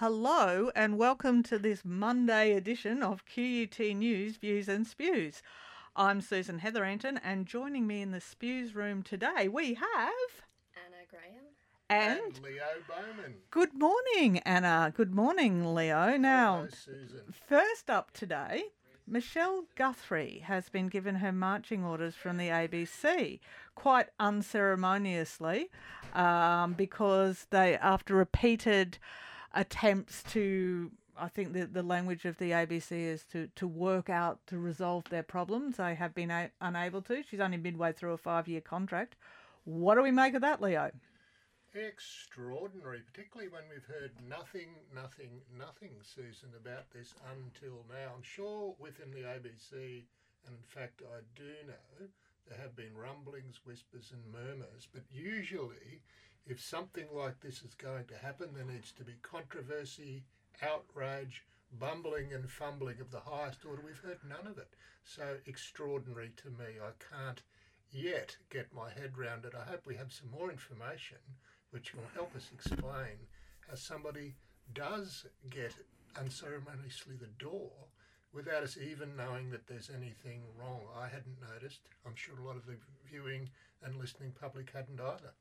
Hello and welcome to this Monday edition of QUT News Views and Spews. I'm Susan Hetherington and joining me in the Spews room today we have Anna Graham. And Leo Bowman. good morning Anna. Good morning Leo. Now Hello, Susan. First up today, Michelle Guthrie has been given her marching orders from the ABC quite unceremoniously um, because they, after repeated attempts to, I think the, the language of the ABC is to, to work out, to resolve their problems, they have been a- unable to. She's only midway through a five year contract. What do we make of that, Leo? Extraordinary, particularly when we've heard nothing, nothing, nothing, Susan, about this until now. I'm sure within the ABC, and in fact I do know, there have been rumblings, whispers, and murmurs, but usually if something like this is going to happen, there needs to be controversy, outrage, bumbling and fumbling of the highest order. We've heard none of it. So extraordinary to me. I can't yet get my head round it. I hope we have some more information which will help us explain how somebody does get unceremoniously the door without us even knowing that there's anything wrong. I hadn't noticed. I'm sure a lot of the viewing and listening public hadn't either.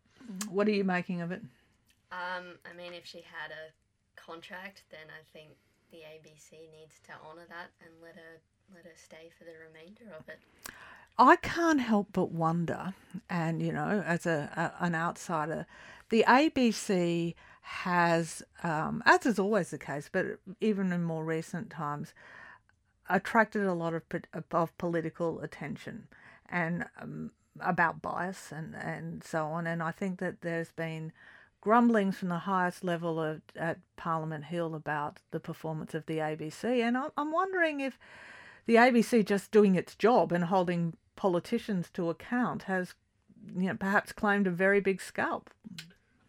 What are you making of it? Um, I mean, if she had a contract, then I think the ABC needs to honour that and let her let her stay for the remainder of it. I can't help but wonder, and you know, as a, a an outsider, the ABC has, um, as is always the case, but even in more recent times, attracted a lot of of political attention and um, about bias and and so on. And I think that there's been grumblings from the highest level of, at Parliament Hill about the performance of the ABC, and I'm, I'm wondering if the ABC just doing its job and holding politicians to account has, you know, perhaps claimed a very big scalp.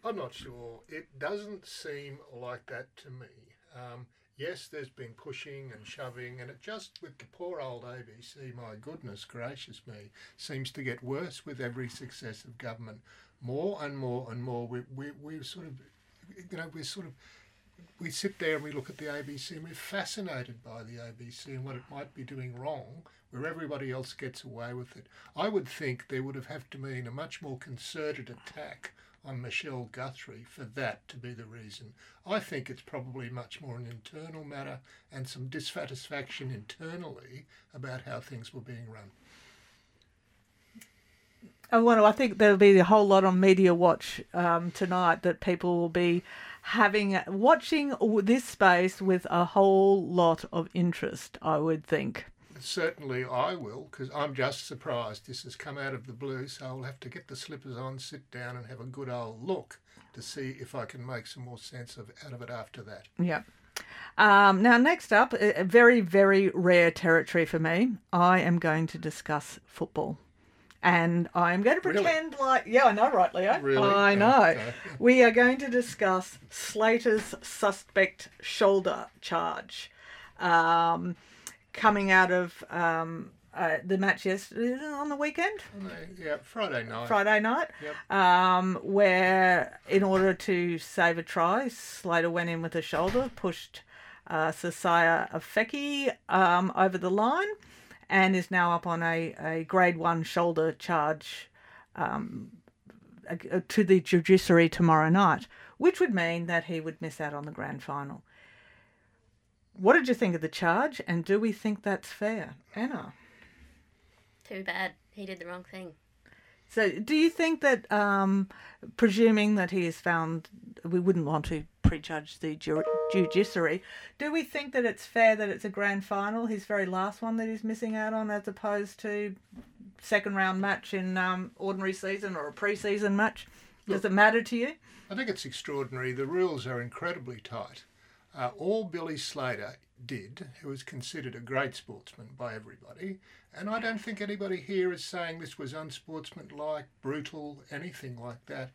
I'm not sure. It doesn't seem like that to me. Um, yes, there's been pushing and shoving, and it just with the poor old ABC, my goodness gracious me, seems to get worse with every successive government. More and more and more, we we we sort of, you know, we're sort of. We sit there and we look at the ABC and we're fascinated by the ABC and what it might be doing wrong, where everybody else gets away with it. I would think there would have have to been a much more concerted attack on Michelle Guthrie for that to be the reason. I think it's probably much more an internal matter and some dissatisfaction internally about how things were being run. Oh, well, I think there'll be a whole lot on Media Watch um, tonight that people will be having watching this space with a whole lot of interest. I would think. Certainly, I will, because I'm just surprised this has come out of the blue. So I'll have to get the slippers on, sit down, and have a good old look to see if I can make some more sense of out of it after that. Yeah. Um, now, next up, a a very, very rare territory for me. I am going to discuss football. And I'm going to Really? pretend like, yeah, I know, right, Leo? Really? I know. Okay. We are going to discuss Slater's suspect shoulder charge um, coming out of um, uh, the match yesterday on the weekend. Yeah, Friday night. Friday night, Yep. um, where in order to save a try, Slater went in with a shoulder, pushed uh, Sosaia Afeki um, over the line, and is now up on a, a grade one shoulder charge um, to the judiciary tomorrow night, which would mean that he would miss out on the grand final. What did you think of the charge, and do we think that's fair, Anna? Too bad. He did the wrong thing. So, do you think that, um, presuming that he is found, we wouldn't want to prejudge the ju- judiciary, do we think that it's fair that it's a grand final, his very last one that he's missing out on, as opposed to second round match in um, ordinary season or a pre-season match? Does it matter to you? I think it's extraordinary. The rules are incredibly tight. Uh, all Billy Slater did, who was considered a great sportsman by everybody, and I don't think anybody here is saying this was unsportsmanlike, brutal, anything like that.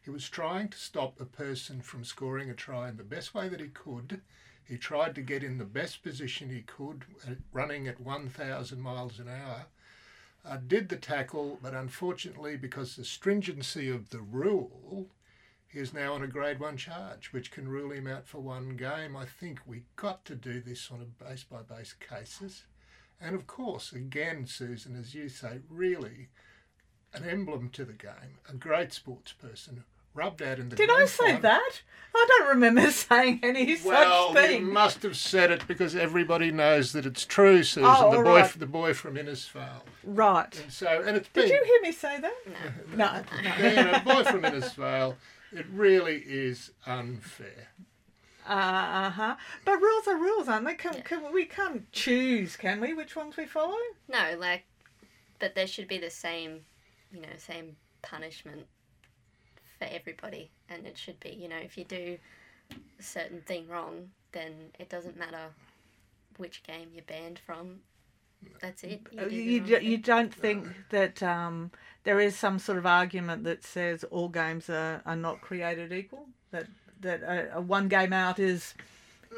He was trying to stop a person from scoring a try in the best way that he could. He tried to get in the best position he could, uh, running at 1,000 miles an hour. Uh, did the tackle, but unfortunately, because the stringency of the rule, he is now on a grade one charge, which can rule him out for one game. I think we got to do this on a base by base cases. And of course, again, Susan, as you say, really an emblem to the game, a great sports person, rubbed out in the Did I say that? I don't remember saying any Well, such you must have said it because everybody knows that it's true, Susan. Oh, the boy, right. the boy from Innisfail. Right. And so, and it's Did been you hear me say that? No. No. no. yeah, boy from Innisfail. It really is unfair. Uh huh. But rules are rules, aren't they? Can, Yeah. can we can't choose, can we? Which ones we follow? No, like, but there should be the same, you know, same punishment for everybody, and it should be, you know, if you do a certain thing wrong, then it doesn't matter which game you're banned from. That's it. You, Uh, did the You, wrong d- you don't think that um, there is some sort of argument that says all games are, are not created equal? That that a, a one game out is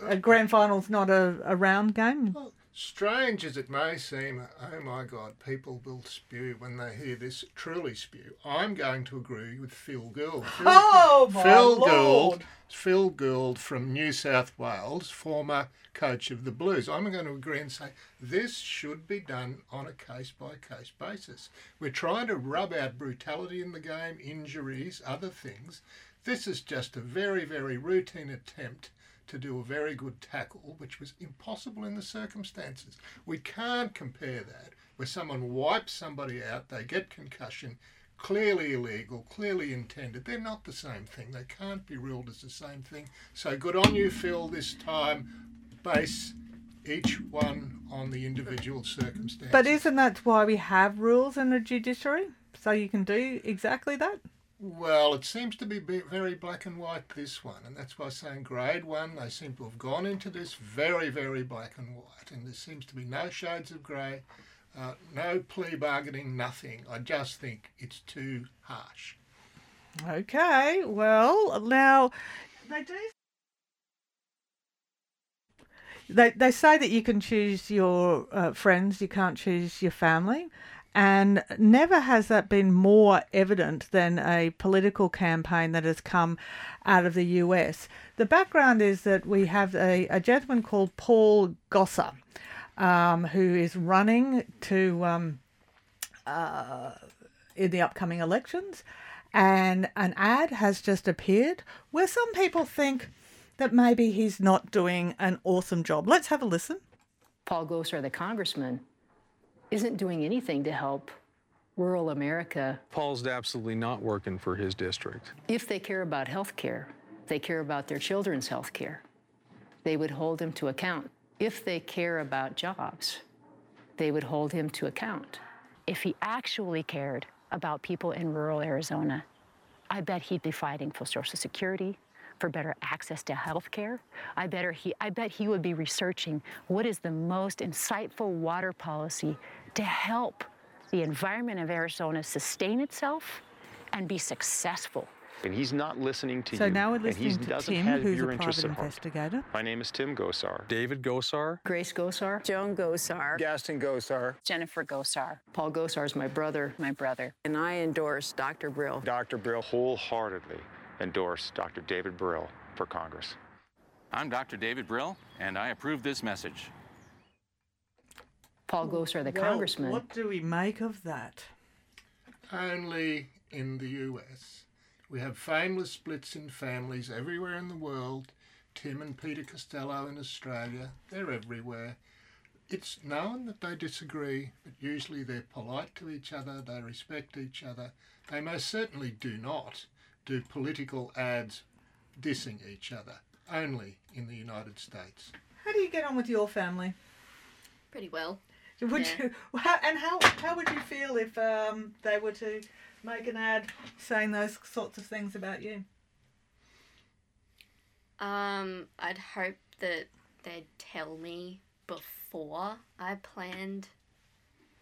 a grand final's not a, a round game? Well, strange as it may seem, oh my God, people will spew when they hear this. Truly spew. I'm going to agree with Phil Gould. Phil, Oh my Phil lord! Gould, Phil Gould from New South Wales, former coach of the Blues. I'm going to agree and say this should be done on a case by case basis. We're trying to rub out brutality in the game, injuries, other things. This is just a very, very routine attempt to do a very good tackle, which was impossible in the circumstances. We can't compare that where someone wipes somebody out, they get concussion, clearly illegal, clearly intended. They're not the same thing. They can't be ruled as the same thing. So good on you, Phil, this time. Base each one on the individual circumstances. But isn't that why we have rules in the judiciary? So you can do exactly that? Well, it seems to be very black and white, this one, and that's why saying grade one, they seem to have gone into this very, very black and white, and there seems to be no shades of grey, uh, no plea bargaining, nothing. I just think it's too harsh. Okay, well, now they do. They, they say that you can choose your uh, friends, you can't choose your family. And never has that been more evident than a political campaign that has come out of the US. The background is that we have a, a gentleman called Paul Gosar, um, who is running to um, uh, in the upcoming elections, and an ad has just appeared where some people think that maybe he's not doing an awesome job. Let's have a listen. Paul Gosar, the congressman, isn't doing anything to help rural America. Paul's absolutely not working for his district. If they care about health care, they care about their children's health care, they would hold him to account. If they care about jobs, they would hold him to account. If he actually cared about people in rural Arizona, I bet he'd be fighting for Social Security, for better access to health care. I, better he, I bet he would be researching what is the most insightful water policy to help the environment of Arizona sustain itself and be successful. and he's not listening to So you. now we're and he listening to doesn't Tim, have who's your a interests private investigator. My name is Tim Gosar. David Gosar, Grace Gosar, Joan Gosar. Gaston Gosar, Jennifer Gosar, Paul Gosar is my brother. my brother. And I endorse Dr. Brill. Dr. Brill. Wholeheartedly endorse Dr. David Brill for Congress. I'm Dr. David Brill, and I approve this message. Paul Gosar, the Well, congressman. What do we make of that? Only in the US. We have famous splits in families everywhere in the world. Tim and Peter Costello in Australia, they're everywhere. It's known that they disagree, but usually they're polite to each other, they respect each other. They most certainly do not do political ads dissing each other, only in the United States. How do you get on with your family? Pretty well. Would Yeah. you how, and how how would you feel if um, they were to make an ad saying those sorts of things about you? Um, I'd hope that they'd tell me before I planned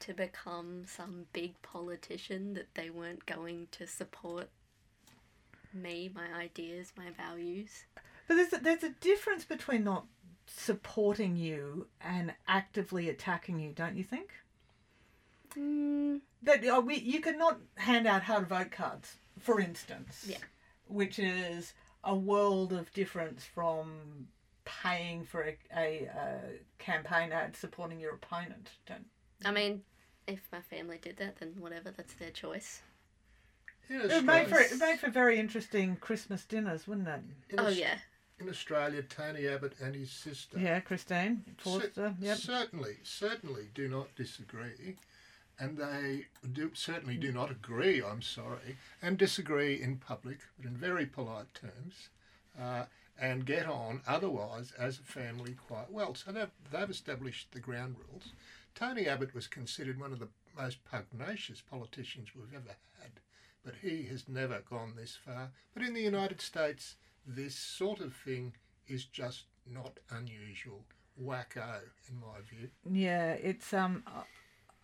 to become some big politician that they weren't going to support me, my ideas, my values. But there's a, there's a difference between not supporting you and actively attacking you, don't you think? Mm, That uh, we, you cannot hand out how to vote cards, for instance. Yeah. Which is a world of difference from paying for a, a, uh campaign ad supporting your opponent. Don't. I mean, if my family did that, then whatever, that's their choice. In It made for Australia, it made for very interesting Christmas dinners, wouldn't it? in Oh Aus- yeah, in Australia, Tony Abbott and his sister Yeah, Christine Forster. cer- Yep. certainly, certainly do not disagree, and they do certainly do not agree. I'm sorry, and disagree in public, but in very polite terms, uh, and get on otherwise as a family quite well. So they've they've established the ground rules. Tony Abbott was considered one of the most pugnacious politicians we've ever had, but he has never gone this far. But in the United States, this sort of thing is just not unusual. Wacko, in my view. Yeah, it's um,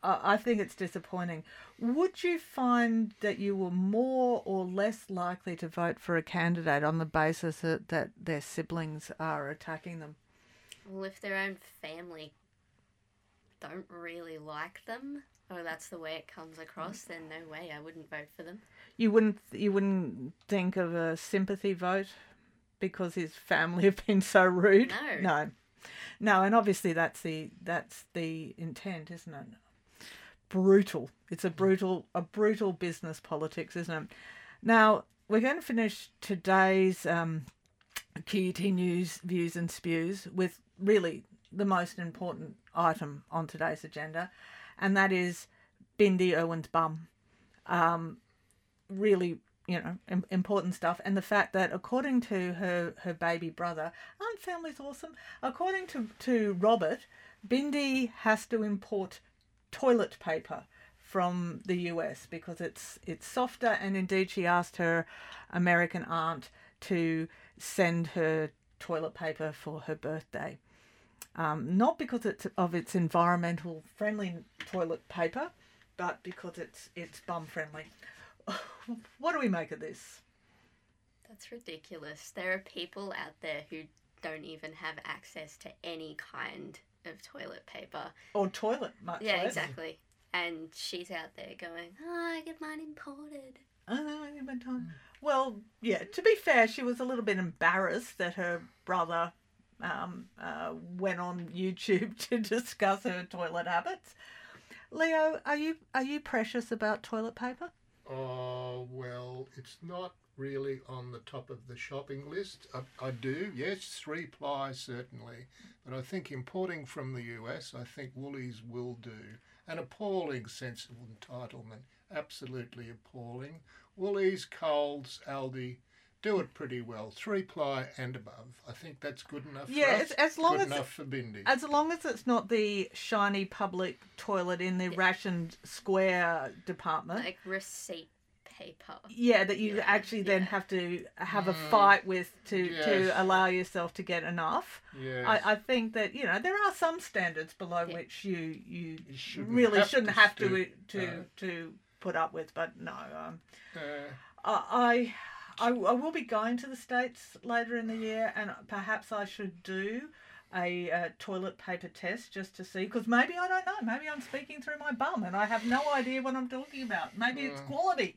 I I think it's disappointing. Would you find that you were more or less likely to vote for a candidate on the basis that, that their siblings are attacking them? well, if their own family don't really like them, or that's the way it comes across, then no way I wouldn't vote for them. You wouldn't you wouldn't think of a sympathy vote because his family have been so rude. No. no, no, and obviously that's the that's the intent, isn't it? Brutal. It's a brutal a brutal business politics, isn't it? Now we're going to finish today's um, QUT news views and spews with really the most important item on today's agenda, and that is Bindi Irwin's bum really you know important stuff. And the fact that according to her her baby brother aren't families awesome? According to to robert bindi has to import toilet paper from the us because it's it's softer. And indeed she asked her american aunt to send her toilet paper for her birthday. Um, not because it's of its environmental friendly toilet paper but because it's it's bum friendly what do we make of this? That's ridiculous. There are people out there who don't even have access to any kind of toilet paper. Or toilet, much Yeah, less. exactly. And she's out there going, oh, I get mine imported. I know, I went. Well, yeah. To be fair, she was a little bit embarrassed that her brother um, uh, went on YouTube to discuss her toilet habits. Leo, are you are you precious about toilet paper? Oh, well, it's not really on the top of the shopping list. I, I do, yes, three ply certainly, but I think importing from the US, I think Woolies will do. An appalling sense of entitlement, absolutely appalling. Woolies, Coles, Aldi do it pretty well. Three ply and above. I think that's good enough. Yeah, for us, as long good as- enough for Bindi. As long as it's not the shiny public toilet in the rationed square department. Like receipt paper. yeah, that you Yeah, actually then yeah. have to have a fight with to Yes. to allow yourself to get enough. yes. I, I think that you know there are some standards below Yeah. which you you, You shouldn't really have shouldn't to have to stoop, to no. to put up with. But no, um, Uh, I, I I will be going to the states later in the year, and perhaps I should do a uh, toilet paper test just to see because maybe I don't know. Maybe I'm speaking through my bum and I have no idea what I'm talking about. Maybe it's quality,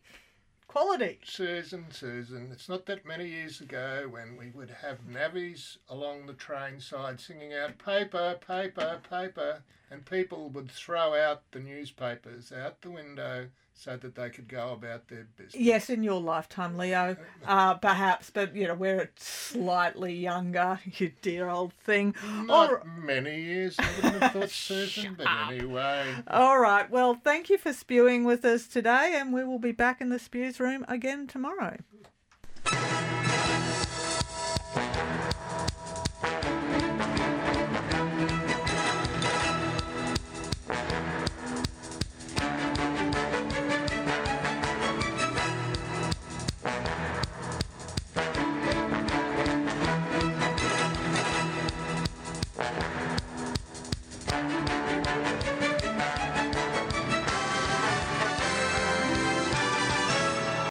quality. Susan, Susan, it's not that many years ago when we would have navvies along the train side singing out paper, paper, paper, and people would throw out the newspapers out the window so that they could go about their business. Yes, in your lifetime, Leo, uh, perhaps, but you know we're slightly younger. You dear old thing. Not All, many years, I wouldn't have thought, Susan, but anyway. all right. Well, thank you for spewing with us today, and we will be back in the spews room again tomorrow.